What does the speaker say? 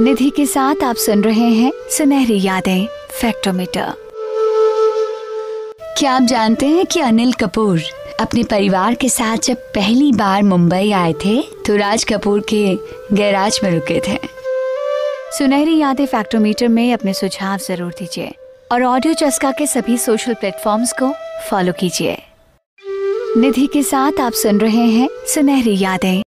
निधि के साथ आप सुन रहे हैं सुनहरी यादें फैक्टोमीटर क्या आप जानते हैं कि अनिल कपूर अपने परिवार के साथ जब पहली बार मुंबई आए थे तो राज कपूर के गैराज में रुके थे। सुनहरी यादें फैक्टोमीटर में अपने सुझाव ज़रूर दीजिए और ऑडियो चस्का के सभी सोशल प्लेटफॉर्म्स को फॉलो कीजिए। निधि के साथ आप सुन रहे हैं सुनहरी यादें।